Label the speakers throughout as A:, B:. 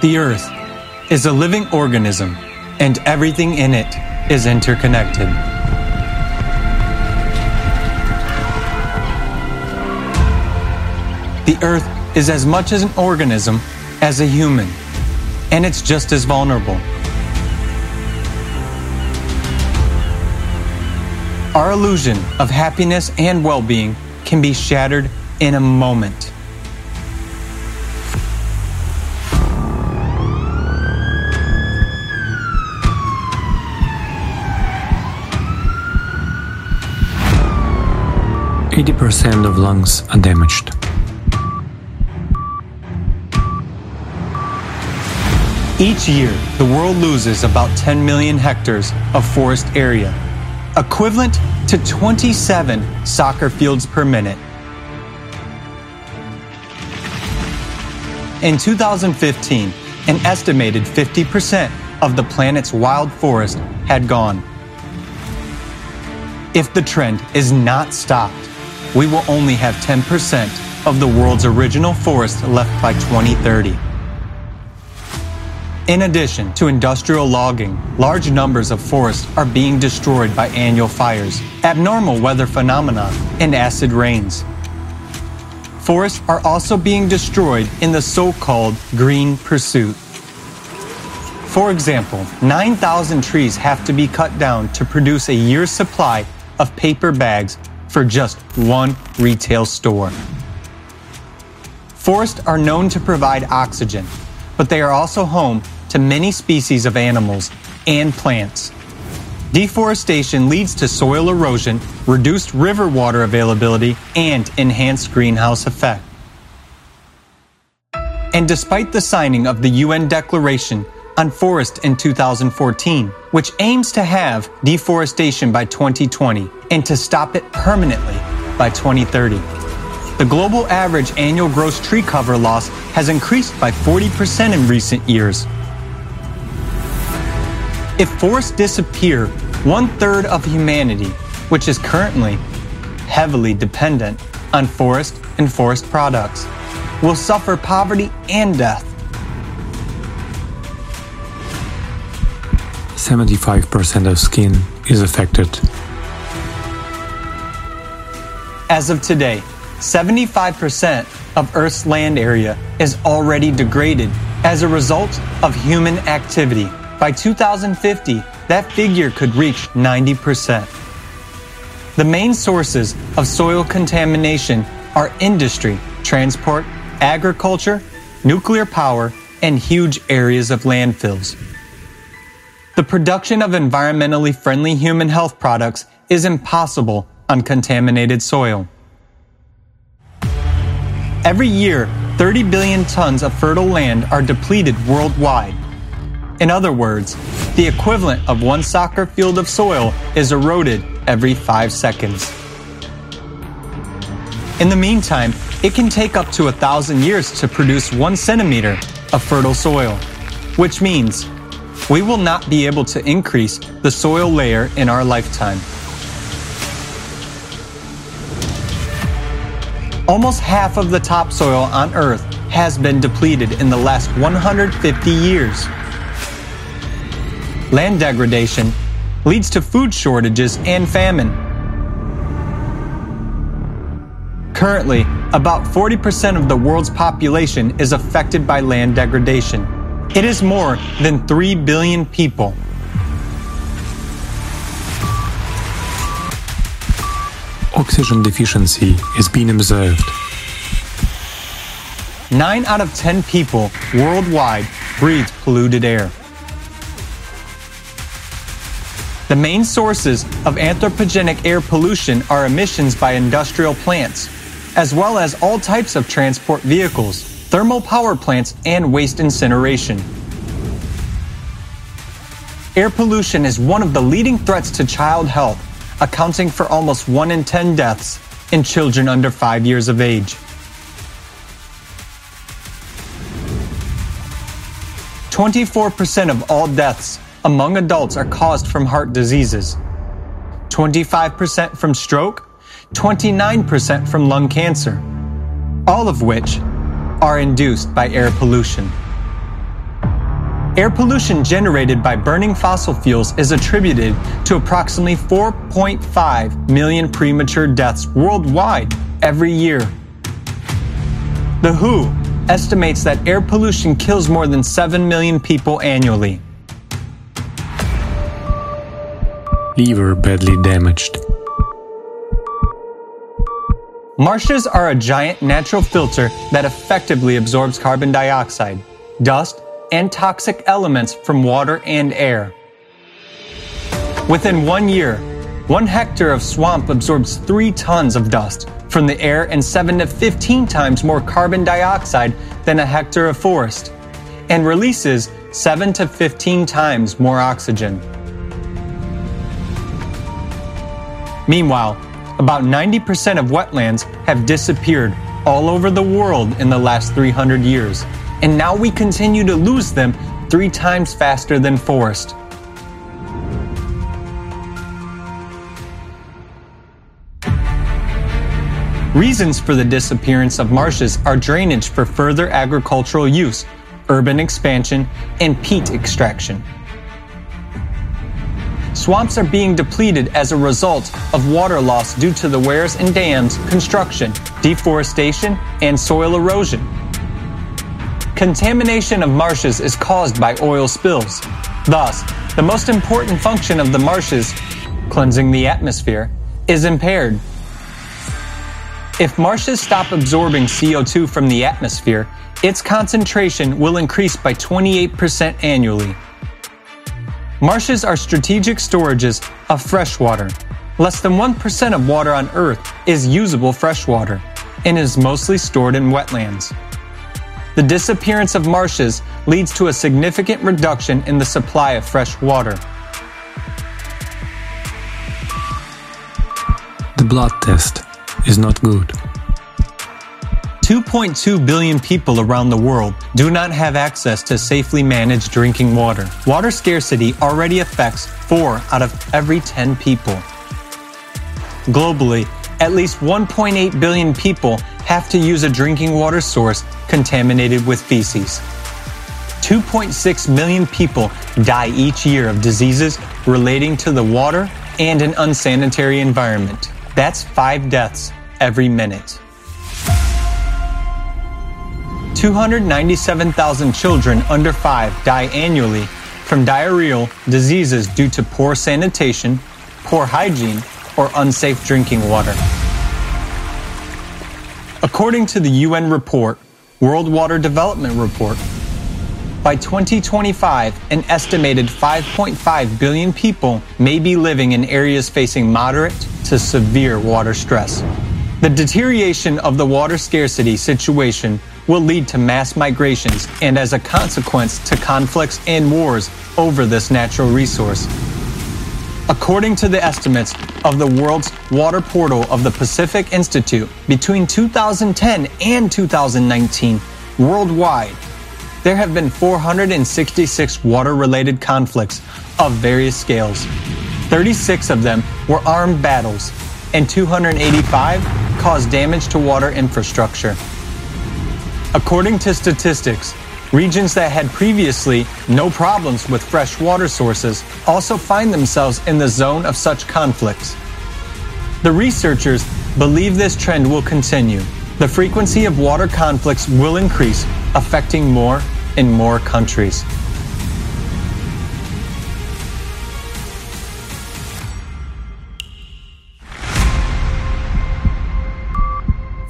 A: The Earth is a living organism, and everything in it is interconnected. The Earth is as much as an organism as a human, and it's just as vulnerable. Our illusion of happiness and well being can be shattered in a moment.
B: Eighty percent of lungs are damaged.
A: Each year, the world loses about 10 million hectares of forest area, equivalent to 27 soccer fields per minute. In 2015, an estimated 50% of the planet's wild forest had gone. If the trend is not stopped, we will only have 10% of the world's original forest left by 2030. In addition to industrial logging, large numbers of forests are being destroyed by annual fires, abnormal weather phenomena, and acid rains. Forests are also being destroyed in the so-called green pursuit. For example, 9,000 trees have to be cut down to produce a year's supply of paper bags for just one retail store. Forests are known to provide oxygen, but they are also home to many species of animals and plants. Deforestation leads to soil erosion, reduced river water availability, and enhanced greenhouse effect. And despite the signing of the UN Declaration on Forest in 2014, which aims to have deforestation by 2020 and to stop it permanently by 2030, the global average annual gross tree cover loss has increased by 40% in recent years. If forests disappear, one third of humanity, which is currently heavily dependent on forest and forest products, will suffer poverty and death.
B: 75% of skin is affected.
A: As of today, 75% of Earth's land area is already degraded as a result of human activity. By 2050, that figure could reach 90%. The main sources of soil contamination are industry, transport, agriculture, nuclear power, and huge areas of landfills. The production of environmentally friendly human health products is impossible on contaminated soil. Every year, 30 billion tons of fertile land are depleted worldwide in other words, the equivalent of one soccer field of soil is eroded every five seconds. In the meantime, it can take up to a thousand years to produce one centimeter of fertile soil, which means we will not be able to increase the soil layer in our lifetime. Almost half of the topsoil on Earth has been depleted in the last 150 years. Land degradation leads to food shortages and famine. Currently, about 40% of the world's population is affected by land degradation. It is more than 3 billion people.
B: Oxygen deficiency is being observed.
A: 9 out of 10 people worldwide breathe polluted air. The main sources of anthropogenic air pollution are emissions by industrial plants, as well as all types of transport vehicles, thermal power plants, and waste incineration. Air pollution is one of the leading threats to child health, accounting for almost 1 in 10 deaths in children under 5 years of age. 24% of all deaths among adults are caused from heart diseases, 25% from stroke, 29% from lung cancer, all of which are induced by air pollution. Air pollution generated by burning fossil fuels is attributed to approximately 4.5 million premature deaths worldwide every year. The WHO estimates that air pollution kills more than 7 million people annually.
B: Liver badly damaged.
A: Marshes are a giant natural filter that effectively absorbs carbon dioxide, dust, and toxic elements from water and air. Within one year, one hectare of swamp absorbs three tons of dust from the air and 7 to 15 times more carbon dioxide than a hectare of forest, and releases 7 to 15 times more oxygen. Meanwhile, about 90% of wetlands have disappeared all over the world in the last 300 years, and now we continue to lose them three times faster than forest. Reasons for the disappearance of marshes are drainage for further agricultural use, urban expansion, and peat extraction. Swamps are being depleted as a result of water loss due to the weirs and dams construction, deforestation, and soil erosion. Contamination of marshes is caused by oil spills. Thus, the most important function of the marshes, cleansing the atmosphere, is impaired. If marshes stop absorbing CO2 from the atmosphere, its concentration will increase by 28% annually. Marshes are strategic storages of fresh water. Less than 1% of water on Earth is usable freshwater and is mostly stored in wetlands. The disappearance of marshes leads to a significant reduction in the supply of fresh water.
B: The blood test is not good.
A: 2.2 billion people around the world do not have access to safely managed drinking water. Water scarcity already affects 4 out of every 10 people. Globally, at least 1.8 billion people have to use a drinking water source contaminated with feces. 2.6 million people die each year of diseases relating to the water and an unsanitary environment. That's five deaths every minute. 297,000 children under 5 die annually from diarrheal diseases due to poor sanitation, poor hygiene, or unsafe drinking water. According to the UN report, World Water Development Report, by 2025, an estimated 5.5 billion people may be living in areas facing moderate to severe water stress. The deterioration of the water scarcity situation will lead to mass migrations and, as a consequence, to conflicts and wars over this natural resource. According to the estimates of the world's water portal of the Pacific Institute, between 2010 and 2019, worldwide, there have been 466 water related conflicts of various scales. 36 of them were armed battles, and 285 caused damage to water infrastructure. According to statistics, regions that had previously no problems with fresh water sources also find themselves in the zone of such conflicts. The researchers believe this trend will continue. The frequency of water conflicts will increase, affecting more and more countries.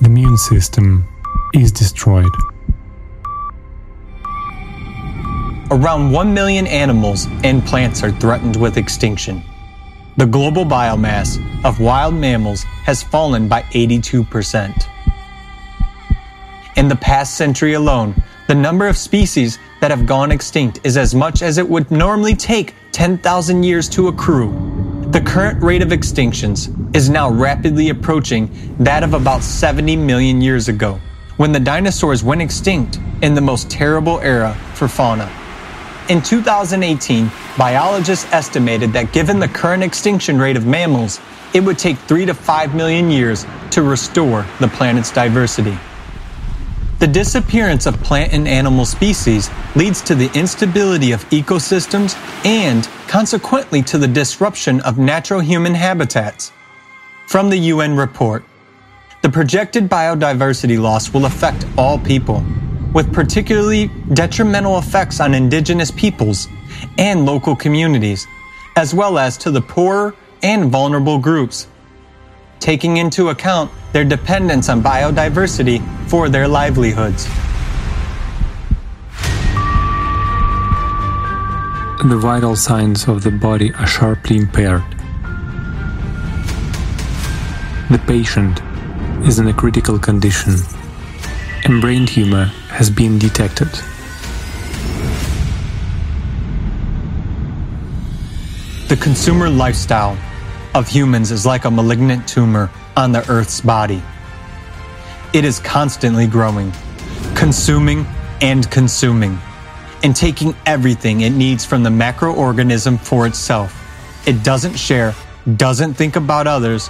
B: The immune system is destroyed.
A: Around 1 million animals and plants are threatened with extinction. The global biomass of wild mammals has fallen by 82%. In the past century alone, the number of species that have gone extinct is as much as it would normally take 10,000 years to accrue. The current rate of extinctions is now rapidly approaching that of about 70 million years ago when the dinosaurs went extinct in the most terrible era for fauna. In 2018, biologists estimated that given the current extinction rate of mammals, it would take 3 to 5 million years to restore the planet's diversity. The disappearance of plant and animal species leads to the instability of ecosystems and, consequently, to the disruption of natural human habitats. From the UN report, the projected biodiversity loss will affect all people, with particularly detrimental effects on indigenous peoples and local communities, as well as to the poorer and vulnerable groups, taking into account their dependence on biodiversity for their livelihoods.
B: The vital signs of the body are sharply impaired. The patient is in a critical condition and brain tumor has been detected.
A: The consumer lifestyle of humans is like a malignant tumor on the Earth's body. It is constantly growing, consuming and consuming, and taking everything it needs from the macroorganism for itself. It doesn't share, doesn't think about others,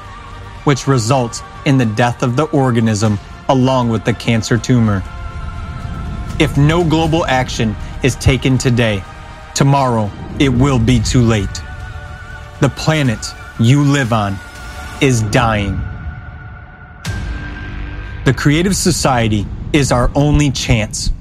A: which results in the death of the organism along with the cancer tumor. If no global action is taken today, tomorrow it will be too late. The planet you live on is dying. The creative society is our only chance